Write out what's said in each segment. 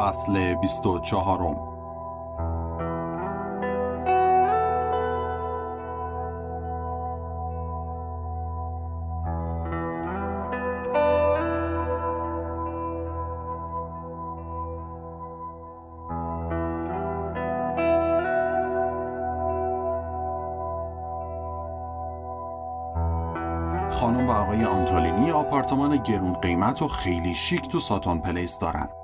فصل 24 خانم و آقای آنتولینی آپارتمان گرون قیمت و خیلی شیک تو ساتون پلیس دارن.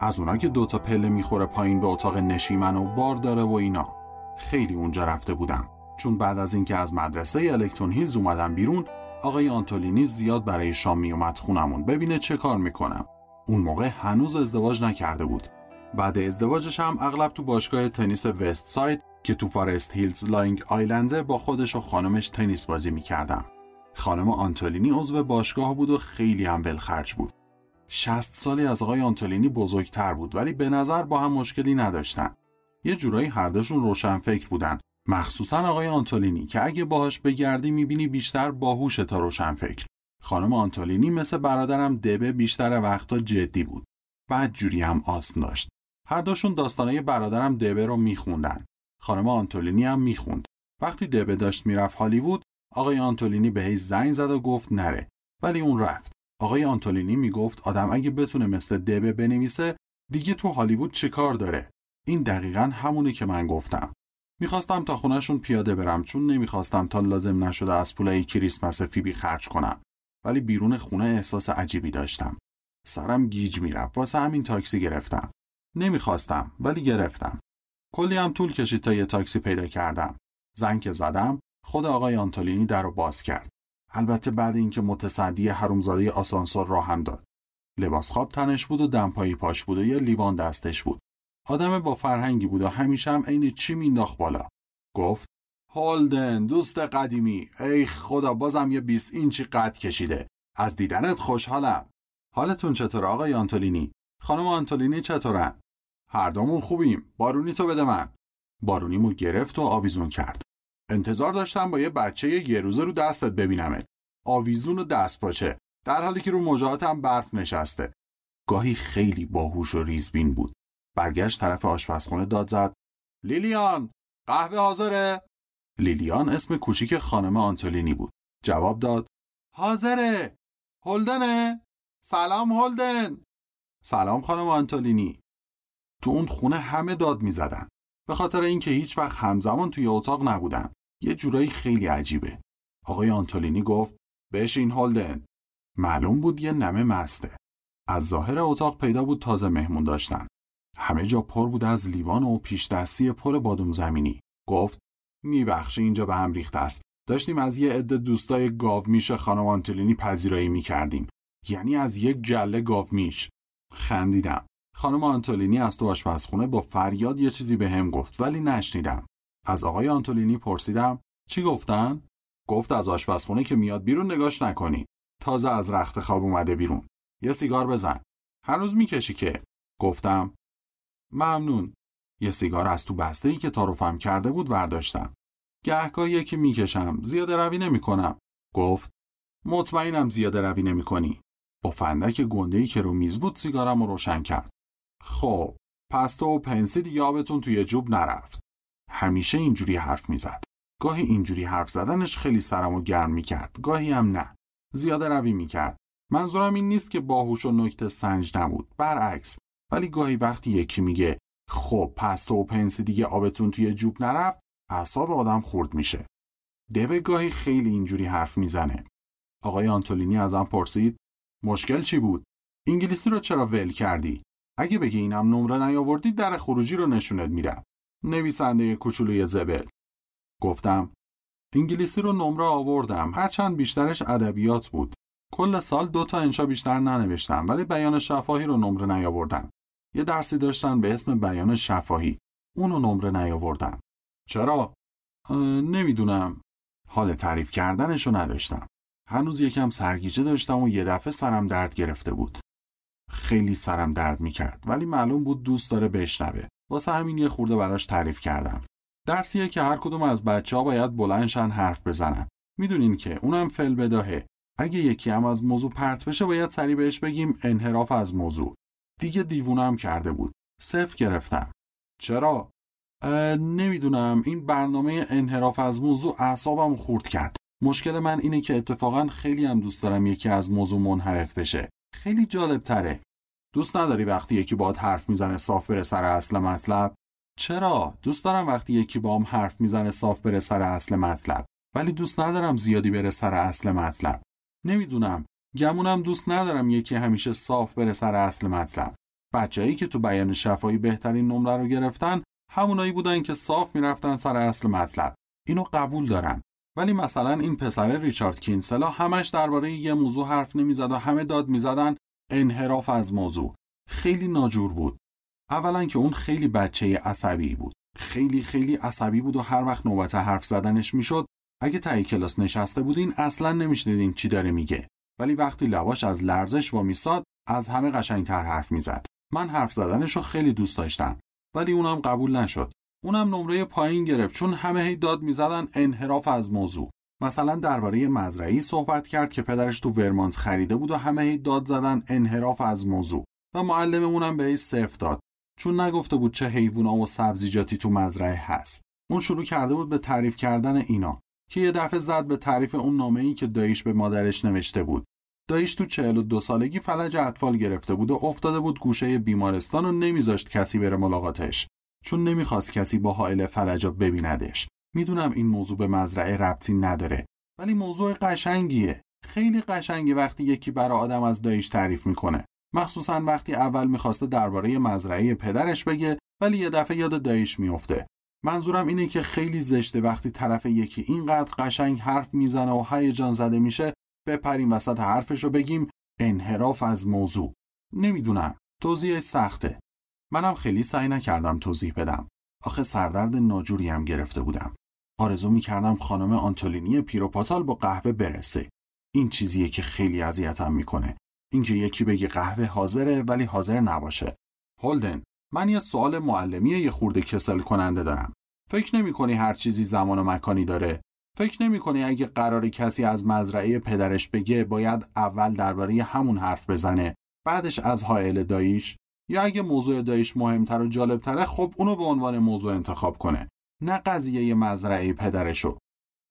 از اونا که دوتا پله می‌خوره پایین به اتاق نشیمن و بار داره و اینا. خیلی اونجا رفته بودم. چون بعد از اینکه از مدرسه الکتون هیلز اومدم بیرون آقای آنتولینی زیاد برای شام میومد خونمون ببینه چه کار می‌کنم. اون موقع هنوز ازدواج نکرده بود. بعد ازدواجش هم اغلب تو باشگاه تنیس وست ساید که تو فارست هیلز لانگ آیلنده با خودش و خانمش تنیس بازی می‌کردم. خانم آنتولینی عضو باشگاه بود و خیلی هم ولخرج بود. 60 سالی از آقای آنتولینی بزرگتر بود ولی به نظر با هم مشکلی نداشتن. یه جورایی هر دوشون روشن فکر بودن. مخصوصا آقای آنتولینی که اگه باهاش بگردی می‌بینی بیشتر باهوش تا روشن فکر. خانم آنتولینی مثل برادرم دبه بیشتر وقتا جدی بود. بعد جوری هم آسم داشت. هر دوشون داستانای برادرم دبه رو میخوندن. خانم آنتولینی هم می‌خوند. وقتی دبه داشت می‌رفت هالیوود، آقای آنتولینی بهش زنگ زد و گفت نره. ولی اون رفت. آقای آنتولینی می‌گفت آدم اگه بتونه مثل دبه بنویسه دیگه تو هالیوود چه کار داره؟ این دقیقا همونی که من گفتم. می‌خواستم تا خونهشون پیاده برم چون نمی‌خواستم تا لازم نشده از پولای کریسمس فیبی خرج کنم. ولی بیرون خونه احساس عجیبی داشتم. سرم گیج می‌رفت واسه همین تاکسی گرفتم. نمی‌خواستم ولی گرفتم. کلی هم طول کشید تا یه تاکسی پیدا کردم. زنگ زدم خود آقای آنتولینی در رو باز کرد. البته بعد اینکه متصدی حرومزاده آسانسور راهم داد. لباس خواب تنش بود و دمپایی پاش بود و یه لیوان دستش بود. آدم با فرهنگی بود و همیشه هم عین چی مینداخت بالا. گفت هولدن دوست قدیمی. ای خدا بازم یه 20 اینچی قد کشیده. از دیدنت خوشحالم. حالتون چطور آقای آنتولینی؟ خانم آنتولینی چطورن؟ هر دومون خوبیم. بارونی تو بده من. بارونیمو گرفت و آویزون کرد. انتظار داشتم با یه بچه یه روزه رو دستت ببینمت. آویزون و دست پاچه. در حالی که رو مجاهاتم برف نشسته. گاهی خیلی باهوش و ریزبین بود. برگشت طرف آشپزخونه داد زد. لیلیان قهوه حاضره؟ لیلیان اسم کوچیک خانم آنتولینی بود. جواب داد. حاضره. هلدنه. سلام هلدن. سلام خانم آنتولینی. تو اون خونه همه داد می‌زدن. به خاطر اینکه هیچ وقت همزمان توی اتاق نبودن. یه جورایی خیلی عجیبه. آقای آنتولینی گفت بشین هولدن معلوم بود یه نمه مسته از ظاهر اتاق پیدا بود تازه مهمون داشتن. همه جا پر بود از لیوان و پیش دستی پر بادوم زمینی. گفت میبخشی اینجا به هم ریخته است. داشتیم از یه عده دوستای گاومیش خانم آنتولینی پذیرایی می‌کردیم. یعنی از یک گله گاومیش خندیدم. خانم آنتولینی از تو آشپزخونه با فریاد یه چیزی به هم گفت ولی نشنیدم. از آقای آنتولینی پرسیدم چی گفتن؟ گفت از آشپزخونه که میاد بیرون نگاش نکنی. تازه از رخت خواب اومده بیرون. یه سیگار بزن. هنوز می‌کشی که؟ گفتم ممنون. یه سیگار از تو بسته ای که تعارفم کرده بود برداشتم. گهگاه یکی می‌کشم زیاده روی نمی‌کنم. گفت مطمئنم زیاده روی نمی‌کنی. با فندک گنده ای که رو میز بود سیگارم رو روشن کرد. خب پس تو و پنسیل یابتون توی جوب نرفت. همیشه اینجوری حرف می‌زد. گاهی اینجوری حرف زدنش خیلی سرمو گرم می‌کرد. گاهی هم نه. زیاده روی می‌کرد. منظورم این نیست که باهوش و نکته سنج نبود. برعکس. ولی گاهی وقتی یکی میگه خب پس تو و پنسی دیگه آبتون توی جوب نرفت اعصاب آدم خورد میشه. دبه گاهی خیلی اینجوری حرف می‌زنه. آقای آنتولینی ازم پرسید مشکل چی بود؟ انگلیسی رو چرا ول کردی؟ اگه بگی اینم نمره نیاوردی در خروجی رو نشونت میدم. نویسنده کوچولوی زبل. گفتم انگلیسی رو نمره آوردم هرچند بیشترش ادبیات بود. کل سال دو تا انشا بیشتر ننوشتم ولی بیان شفاهی رو نمره نیاوردم. یه درسی داشتن به اسم بیان شفاهی. اونو نمره نیاوردم. چرا؟ نمی‌دونم. حال تعریف کردنش رو نداشتم. هنوز یکم سرگیجه داشتم و یه دفعه سرم درد گرفته بود. خیلی سرم درد می‌کرد ولی معلوم بود دوست داره بشنوه. واسه همین یه خورده براش تعریف کردم. درسیه که هر کدوم از بچه ها باید بلندشن حرف بزنن. می‌دونین که اونم فل بداهه. اگه یکی هم از موضوع پرت بشه باید سریع بهش بگیم انحراف از موضوع. دیگه دیوونم کرده بود. صفر گرفتم. چرا؟ نمی‌دونم این برنامه انحراف از موضوع اعصابم خورد کرد. مشکل من اینه که اتفاقا خیلی هم دوست دارم یکی از موضوع منحرف بشه. خیلی جالب تره. دوست نداری وقتی یکی باهات حرف می‌زنه صاف بره سر اصل مطلب؟ چرا؟ دوست دارم وقتی یکی باهم حرف می‌زنه صاف بره سر اصل مطلب. ولی دوست ندارم زیادی بره سر اصل مطلب. نمی‌دونم. گمونم دوست ندارم یکی همیشه صاف بره سر اصل مطلب. بچه‌ای که تو بیان شفایی بهترین نمره رو گرفتن همونایی بودن که صاف می‌رفتن سر اصل مطلب. اینو قبول دارم. ولی مثلا این پسر ریچارد کینسلا همش درباره یه موضوع حرف نمی‌زد و همه داد می‌زدن انحراف از موضوع. خیلی ناجور بود. اولا که اون خیلی بچه عصبی بود. خیلی خیلی عصبی بود و هر وقت نوبت حرف زدنش می‌شد اگه تایی کلاس نشسته بودین اصلا نمیشنیدین چی داره میگه. ولی وقتی لواش از لرزش و میساد از همه قشنگتر حرف می‌زد. من حرف زدنش رو خیلی دوست داشتم. ولی اونم قبول نشد. اونم نمره پایین گرفت چون همه هی داد می‌زدن انحراف از موضوع. مثلا درباره مزرعی صحبت کرد که پدرش تو ورمانت خریده بود و همه هی داد زدن انحراف از موضوع. و معلممونم به صرف داد. چون نگفته بود چه حیوونا و سبزیجاتی تو مزرعه هست. اون شروع کرده بود به تعریف کردن اینا. که یه دفعه زد به تعریف اون نامه ای که داییش به مادرش نوشته بود. داییش تو 42 سالگی فلج اطفال گرفته بود و افتاده بود گوشه بیمارستان و نمیذاشت کسی بره ملاقاتش. چون نمی‌خواست کسی با حائل فلجا ببیندش. می‌دونم این موضوع به مزرعه ربطی نداره ولی موضوع قشنگیه. خیلی قشنگه وقتی یکی برای آدم از دایش تعریف می‌کنه. مخصوصا وقتی اول می‌خواسته درباره مزرعه پدرش بگه ولی یه دفعه یاد دایش میفته منظورم اینه که خیلی زشته وقتی طرف یکی اینقدر قشنگ حرف می‌زنه و هیجان زده میشه بپریم وسط حرفش رو بگیم انحراف از موضوع. نمی‌دونم. توضیح سخته. منم خیلی سعی نکردم توضیح بدم. آخه سردرد ناجوری هم گرفته بودم. آرزو می‌کردم خانم آنتولینی پیروپاتال با قهوه برسه. این چیزیه که خیلی اذیتم می‌کنه. اینکه یکی بگه قهوه حاضره ولی حاضر نباشه. هولدن من یه سوال معلمی یه خورده کسل کننده دارم. فکر نمی کنی هر چیزی زمان و مکانی داره؟ فکر نمی کنی اگه قرار کسی از مزرعه پدرش بگه باید اول درباره همون حرف بزنه بعدش از حائل داییش؟ یا اگه موضوع دایش مهمتر و جالبتره خب اونو به عنوان موضوع انتخاب کنه. نه قضیه مزرعه پدرشو.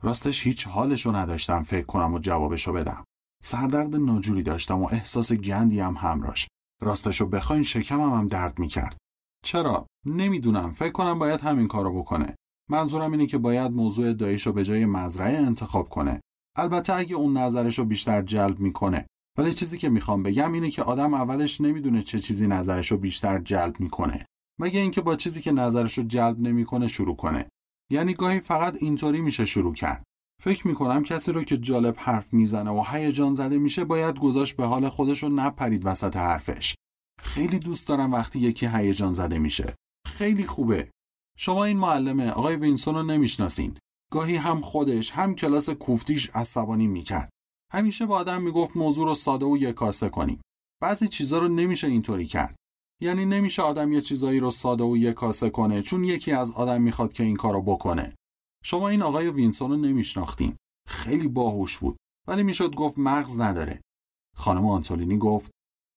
راستش هیچ حالشو نداشتم فکر کنم و جوابشو بدم. سردرد ناجوری داشتم و احساس گندی هم همراش راستشو بخواین شکمم هم درد می‌کرد. چرا؟ نمی‌دونم. فکر کنم باید همین کارو بکنه. منظورم اینه که باید موضوع دایشو به جای مزرعه انتخاب کنه. البته اگه اون نظرشو بیشتر جلب می‌کنه. ولی چیزی که می‌خوام بگم اینه که آدم اولش نمی‌دونه چه چیزی نظرشو بیشتر جلب می‌کنه. مگه اینکه با چیزی که نظرشو جلب نمی‌کنه شروع کنه. یعنی گاهی فقط اینطوری میشه شروع کرد. فکر می‌کنم کسی رو که جالب حرف می‌زنه و هیجان زده میشه باید گذاشت به حال خودش رو نپرید وسط حرفش. خیلی دوست دارم وقتی یکی هیجان زده میشه. خیلی خوبه. شما این معلمه آقای وینسون رو نمی‌شناسین. گاهی هم خودش هم کلاس کوفتیش عصبانی می‌کرد. همیشه به آدم می‌گفت موضوع رو ساده و یه کاسه کنیم. بعضی چیزا رو نمیشه اینطوری کرد. یعنی نمیشه آدم یه چیزایی رو ساده و یه کاسه کنه چون یکی از آدم می‌خواد که این کارو بکنه. شما این آقای وینسون رو نمیشناختین خیلی باهوش بود ولی می‌شد گفت مغز نداره. خانم آنتولینی گفت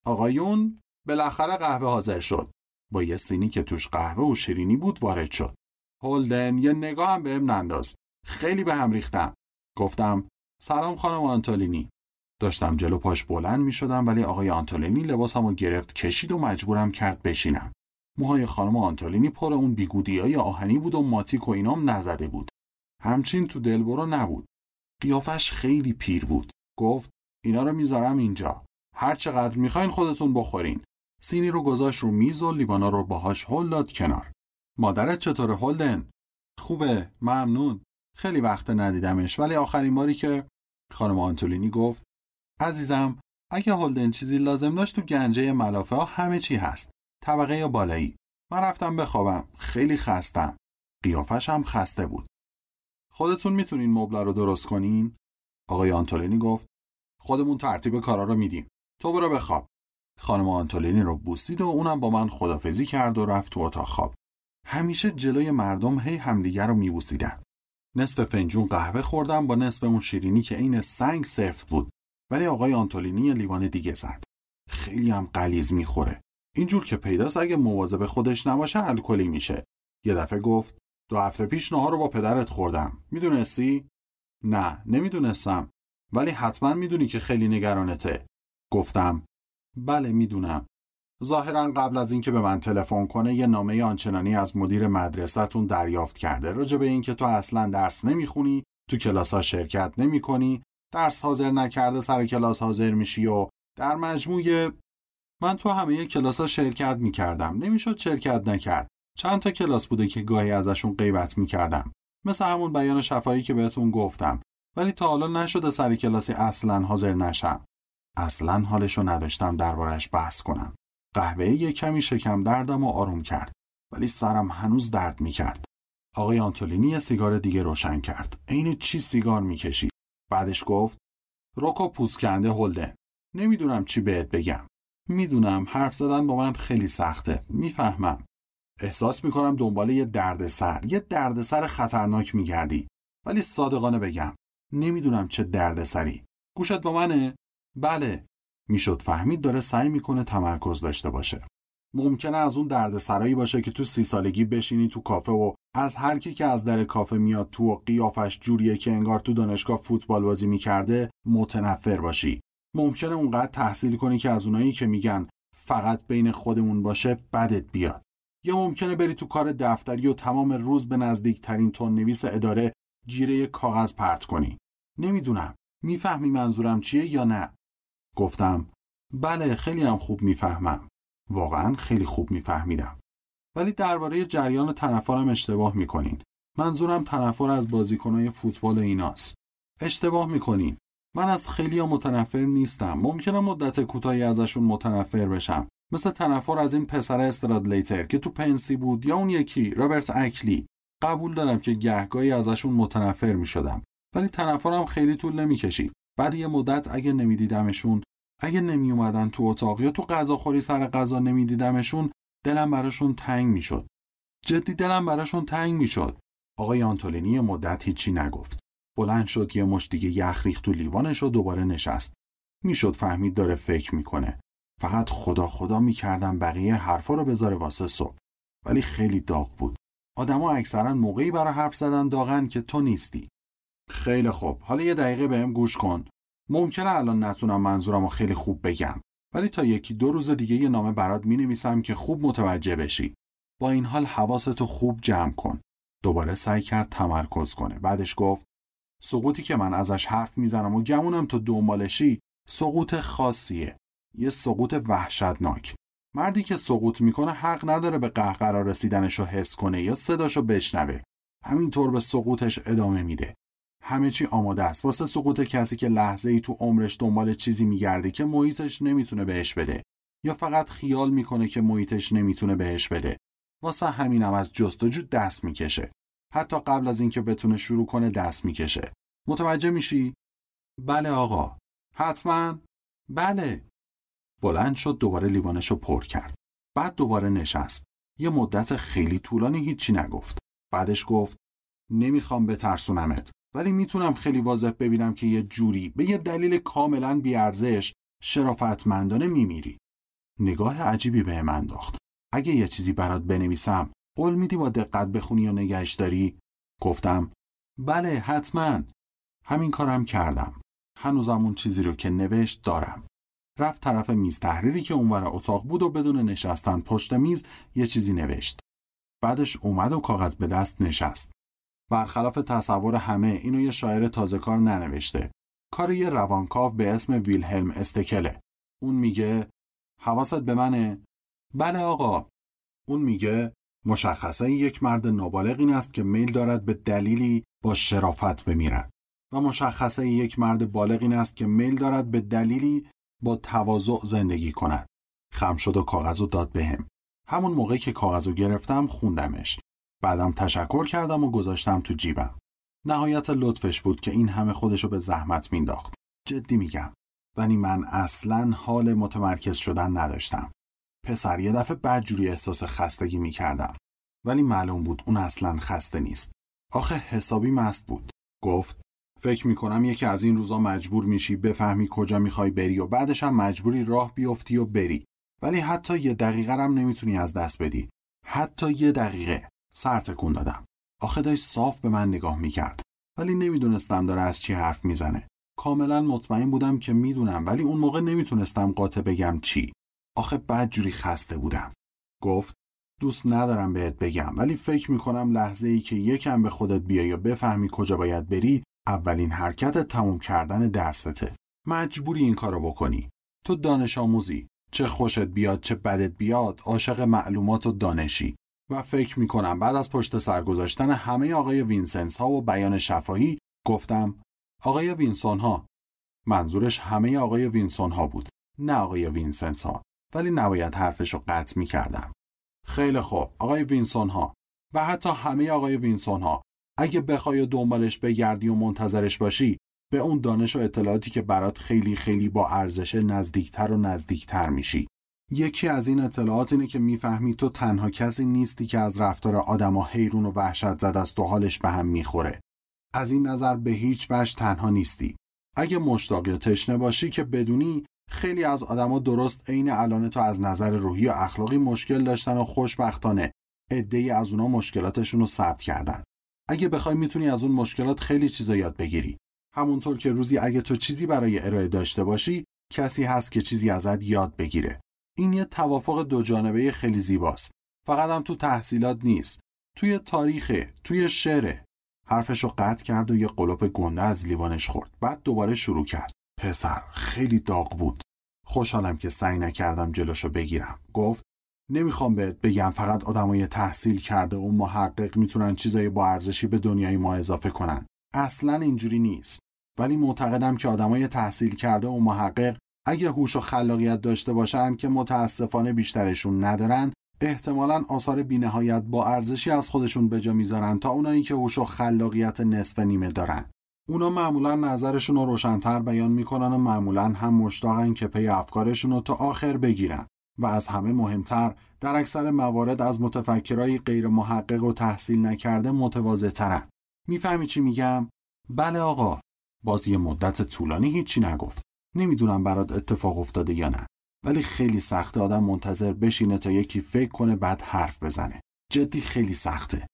آقایون بالاخره قهوه حاضر شد. با یه سینی که توش قهوه و شیرینی بود وارد شد. هولدن یه نگاه هم بهم ننداز. خیلی به هم ریختم. گفتم سلام خانم آنتولینی داشتم جلو پاش بلند می شدم ولی آقای آنتولینی لباسم رو گرفت کشید و مجبورم کرد بشینم. موهای خانم آنتولینی پر اون بیگودی های آهنی بود و ماتیک و اینام نزده بود. همچین تو دلبرو نبود. قیافش خیلی پیر بود. گفت اینا رو می‌ذارم اینجا. هر چقدر می‌خواین خودتون بخورین. سینی رو گذاشت رو میز و لیوانا رو باهاش هل داد کنار. مادرت چطوره هولدن؟ خوبه ممنون. خیلی وقت ندیدمش. ولی آخرین باری که خانم آنتولینی گفت عزیزم اگه هولدن چیزی لازم داشت تو گنجه ملافه ها همه چی هست. طبقه یا بالایی. من رفتم بخوابم. خیلی خستم. قیافش هم خسته بود. خودتون می‌تونین مبله رو درست کنین؟ آقای آنتولینی گفت. خودمون ترتیب کارا رو میدیم. تو برو بخواب. خانم آنتولینی رو بوسید و اونم با من خدافزی کرد و رفت تو اتاق خواب. همیشه جلوی مردم هی همدیگر رو میبوسیدن. نصف فنجون قهوه خوردم با نصف اون شیرینی که عین سنگ سفت بود. ولی آقای آنتولینی لیوان دیگه زد. خیلی هم قلیز می‌خوره. اینجور که پیداست اگه مواظب خودش نباشه الکلی میشه. یه دفعه گفت دو هفته پیش نهار رو با پدرت خوردم. می‌دونستی؟ نه نمی‌دونستم. ولی حتما می‌دونی که خیلی نگرانته. گفتم بله می‌دونم. ظاهرا قبل از اینکه به من تلفن کنه یه نامه آنچنانی از مدیر مدرسهتون دریافت کرده. راجع به اینکه تو اصلا درس نمی‌خونی تو کلاس ها شرکت نمی‌کنی درس حاضر نکرده سر کلاس حاضر میشی و در مجموع من تو همه کلاس ها شرکت می‌کردم. نمی‌شد شرکت نکرد. چند تا کلاس بوده که گاهی ازشون غیبت می‌کردم. مثل همون بیان شفایی که بهتون گفتم. ولی تا حالا نشده سر کلاسی اصلا حاضر نشم. اصلا حالشو نداشتم دربارش بحث کنم. قهوه یه کمی شکم دردم و آروم کرد. ولی سرم هنوز درد می‌کرد. آقای آنتولینی یه سیگار دیگه روشن کرد. عین چی سیگار می‌کشید؟ بعدش گفت روکو پوسکنده هلده. نمی‌دونم چی بهت بگم. می‌دونم حرف زدن با من خیلی سخته. می‌فهمم. احساس می‌کنم دنبال یه دردسر. یه دردسر خطرناک میگردی. ولی صادقانه بگم نمی‌دونم چه دردسری. گوشت با منه؟ بله. می‌شد فهمید داره سعی می‌کنه تمرکز داشته باشه. ممکنه از اون دردسرایی باشه که تو سی سالگی بشینی تو کافه و از هر کی که از در کافه میاد تو و قیافش جوریه که انگار تو دانشگاه فوتبال بازی می‌کرده متنفر باشی. ممکنه اونقدر تحصیل کنی که از اونایی که میگن فقط بین خودمون باشه بدت بیاد. یا ممکنه بری تو کار دفتری و تمام روز به نزدیکترین تون نویس اداره گیره کاغذ پرت کنی. نمی‌دونم. می‌فهمی منظورم چیه یا نه؟ گفتم بله خیلی هم خوب می‌فهمم. واقعا خیلی خوب میفهمیدم. ولی درباره جریان تنفرم اشتباه می‌کنین. منظورم تنفر از بازیکنهای فوتبال ایناست. اشتباه می‌کنین. من از خیلی ها متنفر نیستم. ممکنه مدت کوتاهی ازشون متنفر بشم. مثل تنفر از این پسر استرادلیتر که تو پنسی بود یا اون یکی رابرت اکلی. قبول دارم که گهگاهی ازشون متنفر می شدم ولی تنفرم خیلی طول نمی‌کشید. بعد یه مدت اگه نمیدیدمشون اگه نمی اومدن تو اتاق یا تو غذاخوری سر غذا نمیدیدمشون دلم براشون تنگ می‌شد. جدی دلم براشون تنگ می‌شد. آقای آنتولینی مدت هیچی نگفت. بلند شد یه مش دیگه یخ ریخت تو لیوانش و دوباره نشست. می‌شد فهمید داره فکر می‌کنه. فقط خدا خدا می‌کردم بقیه حرفا رو بذاره واسه صبح. ولی خیلی داغ بود. آدما اکثرا موقعی برای حرف زدن داغن که تو نیستی. خیلی خوب. حالا یه دقیقه بهم گوش کن. ممکنه الان نتونم منظورم رو خیلی خوب بگم ولی تا یکی دو روز دیگه یه نامه برات می نویسم که خوب متوجه بشی. با این حال حواستو خوب جمع کن. دوباره سعی کرد تمرکز کنه. بعدش گفت سقوطی که من ازش حرف می‌زنم و گمونم تو دنبالشی سقوط خاصیه. یه سقوط وحشتناک. مردی که سقوط می‌کنه حق نداره به قهقرا رسیدنش رو حس کنه یا صداشو بشنوه. همینطور به سقوطش ادامه میده. همه چی آماده است. واسه سقوط کسی که لحظه ای تو عمرش دنبال چیزی میگرده که محیطش نمی‌تونه بهش بده. یا فقط خیال می‌کنه که محیطش نمی‌تونه بهش بده. واسه همینم از جستجو دست می‌کشه. حتی قبل از اینکه بتونه شروع کنه دست می‌کشه. متوجه میشی؟ بله آقا. حتما؟ بله. بلند شد دوباره لیوانش رو پر کرد. بعد دوباره نشست. یه مدت خیلی طولانی هیچی نگفت. بعدش گفت نمی‌خوام بترسونمت. ولی می‌تونم خیلی واضح ببینم که یه جوری به یه دلیل کاملا بیارزش شرافتمندانه میمیری. نگاه عجیبی به من انداخت. اگه یه چیزی برات بنویسم قول میدی با دقت بخونی یا نگهش داری گفتم بله حتما. همین کارم کردم. هنوزم اون چیزی رو که نوشت دارم. رفت طرف میز تحریری که اونور اتاق بود و بدون نشستن پشت میز یه چیزی نوشت. بعدش اومد و کاغذ به دست نشست. برخلاف تصور همه اینو یه شاعر تازه کار ننوشته. کار یه روانکاو به اسم ویلهلم استکله. اون میگه حواست به منه؟ بله آقا. اون میگه مشخصه یک مرد نابالغ این است که میل دارد به دلیلی با شرافت بمیرد. و مشخصه یک مرد بالغ این است که میل دارد به دلیلی با تواضع زندگی کند. خم شد و کاغذ داد بهم. همون موقعی که کاغذ رو گرفتم خوندمش. بعدم تشکر کردم و گذاشتم تو جیبم. نهایت لطفش بود که این همه خودشو به زحمت مینداخت جدی میگم. ولی من اصلا حال متمرکز شدن نداشتم. پسر یه دفعه بدجوری احساس خستگی می‌کردم. ولی معلوم بود اون اصلا خسته نیست. آخه حسابی مست بود. گفت فکر می‌کنم یکی از این روزا مجبور میشی بفهمی کجا می‌خوای بری و بعدش هم مجبوری راه بیفتی و بری. ولی حتی یه دقیقه هم نمی‌تونی از دست بدی. حتی یه دقیقه. سر تکون دادم. آخه داشت صاف به من نگاه می‌کرد. ولی نمی‌دونستم داره از چی حرف می‌زنه. کاملا مطمئن بودم که می‌دونم ولی اون موقع نمی‌تونستم قاطع بگم چی. آخه بدجوری خسته بودم. گفت دوست ندارم بهت بگم ولی فکر می‌کنم لحظه ای که یکم به خودت بیای و بفهمی کجا باید بری اولین حرکت تموم کردن درسته. مجبوری این کارو بکنی. تو دانش آموزی چه خوشت بیاد چه بدت بیاد عاشق معلومات و دانشی. و فکر می‌کنم بعد از پشت سر گذاشتن همه آقای وینسنس ها و بیان شفاهی گفتم آقای وینسون ها منظورش همه آقای وینسون ها بود نه آقای وینسنس ها ولی نباید حرفش رو قطع می‌کردم. خیلی خوب آقای وینسون ها و حتی همه آقای وینسون ها اگه بخوای دنبالش بگردی و منتظرش باشی به اون دانش و اطلاعاتی که برات خیلی خیلی با ارزشه نزدیکتر و نزدیکتر میشی. یکی از این اطلاعات اینه که می‌فهمی تو تنها کسی نیستی که از رفتار آدما حیرون و وحشت زده است و حالش به هم می‌خوره. از این نظر به هیچ وجه تنها نیستی. اگه مشتاق یا تشنه باشی که بدونی خیلی از آدما درست عین الان تو از نظر روحی و اخلاقی مشکل داشتن و خوشبختانه عده‌ای از اونا مشکلاتشون رو ثبت کردن. اگه بخوای می‌تونی از اون مشکلات خیلی چیزا یاد بگیری. همونطور که روزی اگه تو چیزی برای ارائه داشته باشی کسی هست که چیزی ازت یاد بگیره. این یه توافق دو جانبه خیلی زیباست. فقط هم تو تحصیلات نیست. توی تاریخه توی شعره. حرفش رو قطع کرد و یه قلوپ گنده از لیوانش خورد. بعد دوباره شروع کرد. پسر خیلی داغ بود. خوشحالم که سعی نکردم جلوشو بگیرم. گفت نمی‌خوام بهت بگم فقط آدمای تحصیل کرده و محقق می‌تونن چیزای با ارزشی به دنیای ما اضافه کنن. اصلا اینجوری نیست. ولی معتقدم که آدمای تحصیل کرده و محقق اگه هوش و خلاقیت داشته باشن که متاسفانه بیشترشون ندارن احتمالا آثار بینهایت با ارزشی از خودشون به جا می‌ذارن تا اونایی که هوش و خلاقیت نصف نیمه دارن اونا معمولا نظرشون رو روشنتر بیان می‌کنن و معمولا هم مشتاقن که پی افکارشون رو تا آخر بگیرن و از همه مهمتر در اکثر موارد از متفکرای غیر محقق و تحصیل نکرده متواضع ترن. می‌فهمی چی میگم؟ بله آقا. باز یه مدت طولانی هیچی نگفت. نمی‌دونم برات اتفاق افتاده یا نه. ولی خیلی سخته آدم منتظر بشینه تا یکی فکر کنه بعد حرف بزنه. جدی خیلی سخته.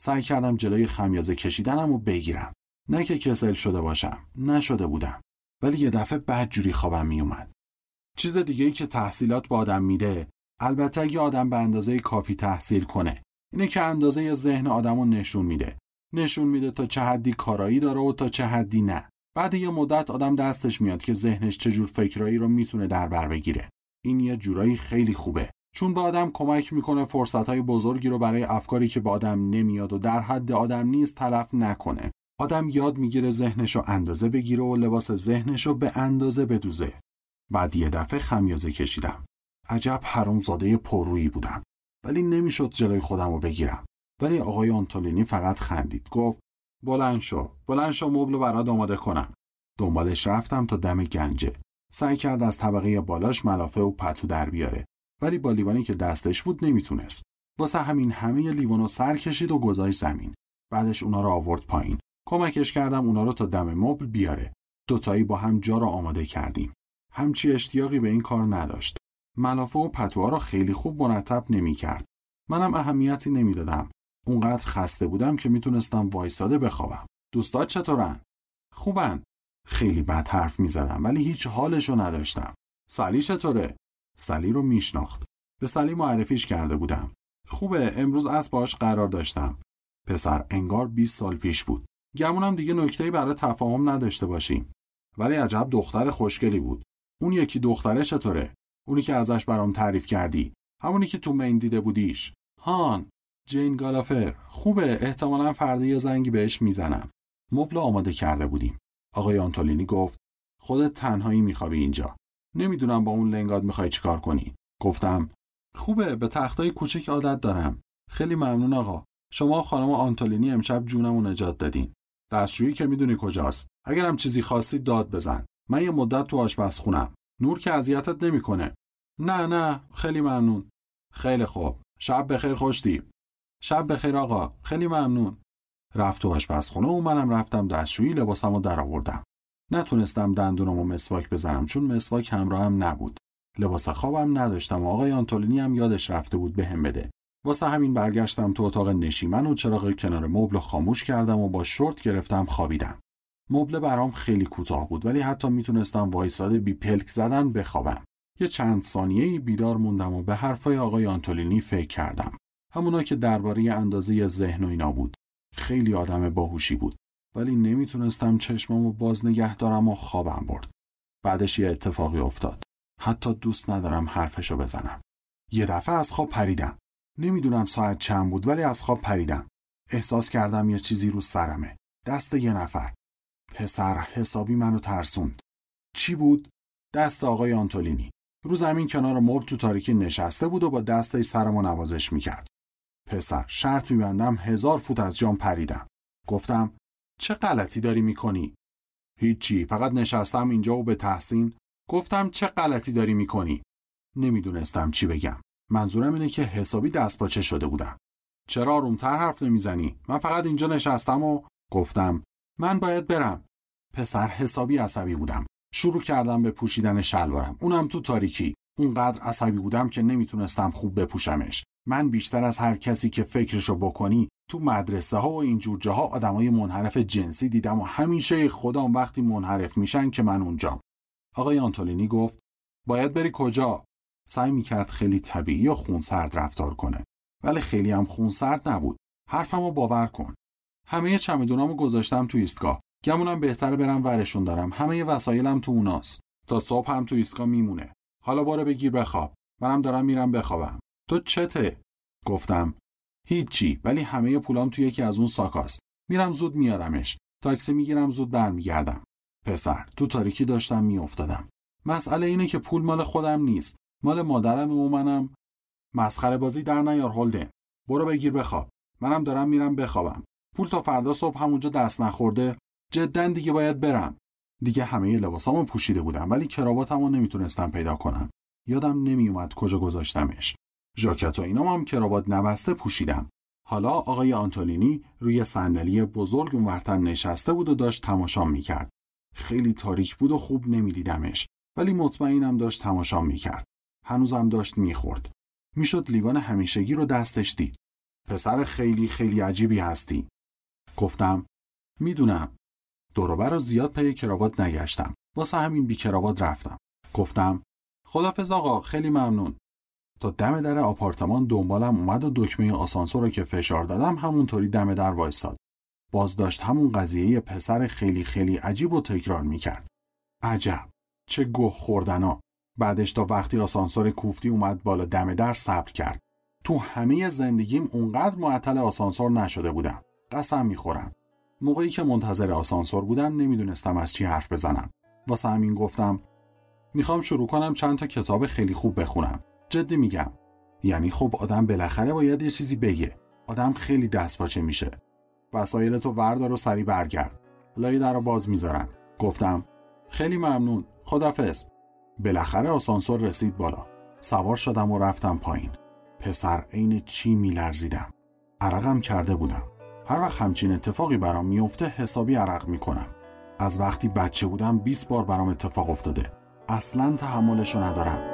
سعی کردم جلوی خمیازه کشیدنم و بگیرم. نه که کسل شده باشم. نشده بودم. ولی یه دفعه بعد جوری خوابم میومد. چیز دیگه ای که تحصیلات با آدم میده البته اگه آدم به اندازه کافی تحصیل کنه اینه که اندازه ذهن آدم رو نشون میده نشون میده تا چه حدی کارایی داره و تا چه حدی نه بعد یه مدت آدم دستش میاد که ذهنش چجور فکرایی رو می‌تونه در بر بگیره. این یه جورایی خیلی خوبه. چون به آدم کمک می‌کنه فرصتهای بزرگی رو برای افکاری که به آدم نمیاد و در حد آدم نیست تلف نکنه. آدم یاد می‌گیره ذهنش رو اندازه بگیره و لباس ذهنش رو به اندازه بدوزه. بعد یه دفعه خمیازه کشیدم. عجب حرومزاده پررویی بودم. ولی نمی‌شد جلوی خودم رو بگیرم. ولی آقای آنتولینی فقط خندید. گفت بلند شو. بلند شو مبل برات آماده کنم. دنبالش رفتم تا دم گنجه. سعی کرد از طبقه بالاش ملافه و پتو در بیاره. ولی با لیوانی که دستش بود نمی‌تونست. واسه همین همه لیوانو سر کشید و گذاشت زمین. بعدش اونا رو آورد پایین. کمکش کردم اونا رو تا دم مبل بیاره. دوتایی با هم جا رو آماده کردیم. همچی اشتیاقی به این کار نداشت. ملافه و پتوها رو خیلی خوب مرتب نمی‌کرد. منم اهمیتی نمی‌دادم. اونقدر خسته بودم که می‌تونستم وایساده بخوابم. دوستات چطورن؟ خوبن. خیلی بد حرف می‌زدم ولی هیچ حالشو نداشتم. سالی چطوره؟ سلی رو میشناخت. به سلی معرفیش کرده بودم. خوبه امروز از باش قرار داشتم. پسر انگار 20 سال پیش بود. گمونم دیگه نکته‌ای برای تفاهم نداشته باشیم. ولی عجب دختر خوشگلی بود. اون یکی دختره چطوره؟ اونی که ازش برام تعریف کردی. همونی که تو مین دیده بودیش. هان. جین گالافر خوبه احتمالا فردا یه زنگی بهش می‌زنم. مبل آماده کرده بودیم. آقای آنتولینی گفت خودت تنهایی میخوابی اینجا. نمی‌دونم با اون لنگاد می‌خوای چیکار کنی. گفتم خوبه به تختای کوچیک عادت دارم. خیلی ممنون آقا. شما خانم آنتولینی امشب جونمو نجات دادین. دستشویی که می‌دونی کجاست. اگرم چیزی خاصی داد بزن. من یه مدت تو آشپزخونم. نور که اذیتت نمی‌کنه. نه نه خیلی ممنون. خیلی خوب. شب بخیر خوشتی. شب بخیر آقا. خیلی ممنون. رفت تو آشپزخونه و منم رفتم دستشویی لباسمو درآوردم. نتونستم دندونمو مسواک بزنم چون مسواک همراهم نبود. لباس خوابم نداشتم و آقای آنتولینی هم یادش رفته بود بهم بده. واسه همین برگشتم تو اتاق نشیمن و چراغ کنار مبل خاموش کردم و با شورت گرفتم خوابیدم. مبل برام خیلی کوتاه بود ولی حتی می‌تونستم وایساده بی پلک زدن بخوابم. یه چند ثانیه بیدار موندم و به حرفای آقای آنتولینی فکر کردم. همونا که درباره اندازه ذهن و اینا بود. خیلی آدم باهوشی بود. ولی نمی‌تونستم چشممو باز نگه دارم و خوابم برد. بعدش یه اتفاقی افتاد. حتی دوست ندارم حرفشو بزنم. یه دفعه از خواب پریدم. نمی‌دونم ساعت چند بود ولی از خواب پریدم. احساس کردم یه چیزی رو سرمه. دست یه نفر. پسر حسابی منو ترسوند. چی بود؟ دست آقای آنتولینی رو زمین کنار مرد تو تاریکی نشسته بود و با دستش سرمو نوازش می‌کرد. پسر شرط میبندم هزار فوت از جام پریدم. گفتم چه غلطی داری می‌کنی؟ هیچی فقط نشستم اینجا و به تحسین. گفتم چه غلطی داری می‌کنی؟ نمی‌دونستم چی بگم. منظورم اینه که حسابی دست باچه شده بودم. چرا آرومتر حرف نمی‌زنی؟ من فقط اینجا نشستم و گفتم من باید برم. پسر حسابی عصبی بودم. شروع کردم به پوشیدن شلوارم. اونم تو تاریکی. اونقدر عصبی بودم که نمی‌تونستم خوب بپوشمش. من بیشتر از هر کسی که فکرشو بکنی تو مدرسه ها و اینجور جاها آدمای منحرف جنسی دیدم و همیشه خودم وقتی منحرف میشن که من اونجام. آقای آنتولینی گفت باید بری کجا؟ سعی می‌کرد خیلی طبیعی و خونسرد رفتار کنه. ولی خیلی هم خونسرد نبود. حرفمو باور کن. همه چمدونامو گذاشتم تو ایستگاه. گمونم بهتره برم ورشون دارم. همه وسایلم تو اوناست. تا صبح هم تو ایستگاه میمونه. حالا بارو بگیر بخواب. منم دارم میرم بخوابم. تو چته؟ گفتم. هیچی ولی همه پولام تو یکی از اون ساکاست. میرم زود میارمش. تاکسی می‌گیرم زود برمیگردم. پسر تو تاریکی داشتم میافتادم. مسئله اینه که پول مال خودم نیست. مال مادرم و منم. مسخره بازی در نیار هولدن. برو بگیر بخواب. منم دارم میرم بخوابم. پول تا فردا صبح همونجا دست نخورده. جدا دیگه باید برم. دیگه همه لباسامو پوشیده بودم ولی کراواتمو نمی‌تونستم پیدا کنم. یادم نمیومد کجا گذاشتمش. ژاکت و اینام هم کراوات نبسته پوشیدم. حالا آقای آنتولینی روی صندلی بزرگ اونورتر نشسته بود و داشت تماشا می‌کرد. خیلی تاریک بود و خوب نمیدیدمش ولی مطمئنم داشت تماشا می‌کرد. هنوزم داشت می‌خورد. می‌شد لیوان همیشگی رو دستش دید. پسر خیلی خیلی عجیبی هستی. گفتم می‌دونم. دوروبر رو زیاد پی کراوات نگشتم. واسه همین بی کراوات رفتم. گفتم خدافز آقا خیلی ممنون. تا دم در آپارتمان دنبالم اومد و دکمه آسانسور رو که فشار دادم همونطوری دم در وایساد باز داشت همون قضیه پسر خیلی خیلی عجیب و تکرار می‌کرد. عجب. چه گوه خوردنا. بعدش تا وقتی آسانسور کوفتی اومد بالا دم در صبر کرد. تو همه زندگیم اونقدر معطل آسانسور نشده بودم. قسم می‌خورم. موقعی که منتظر آسانسور بودم نمی‌دونستم از چی حرف بزنم. واسه همین گفتم می‌خوام شروع کنم چند تا کتاب خیلی خوب بخونم. جدی میگم. یعنی خب آدم بالاخره باید یه چیزی بگه. آدم خیلی دست باچه میشه. وسایل تو وردار و سری برگرد. لای در رو باز می‌ذارن گفتم خیلی ممنون. خدافظ. بالاخره آسانسور رسید بالا. سوار شدم و رفتم پایین. پسر عین چی میلرزیدم. عرقم کرده بودم. هر وقت همچین اتفاقی برام میفته حسابی عرق می‌کنم. از وقتی بچه بودم 20 بار برام اتفاق افتاده. اصلا تحملشو ندارم.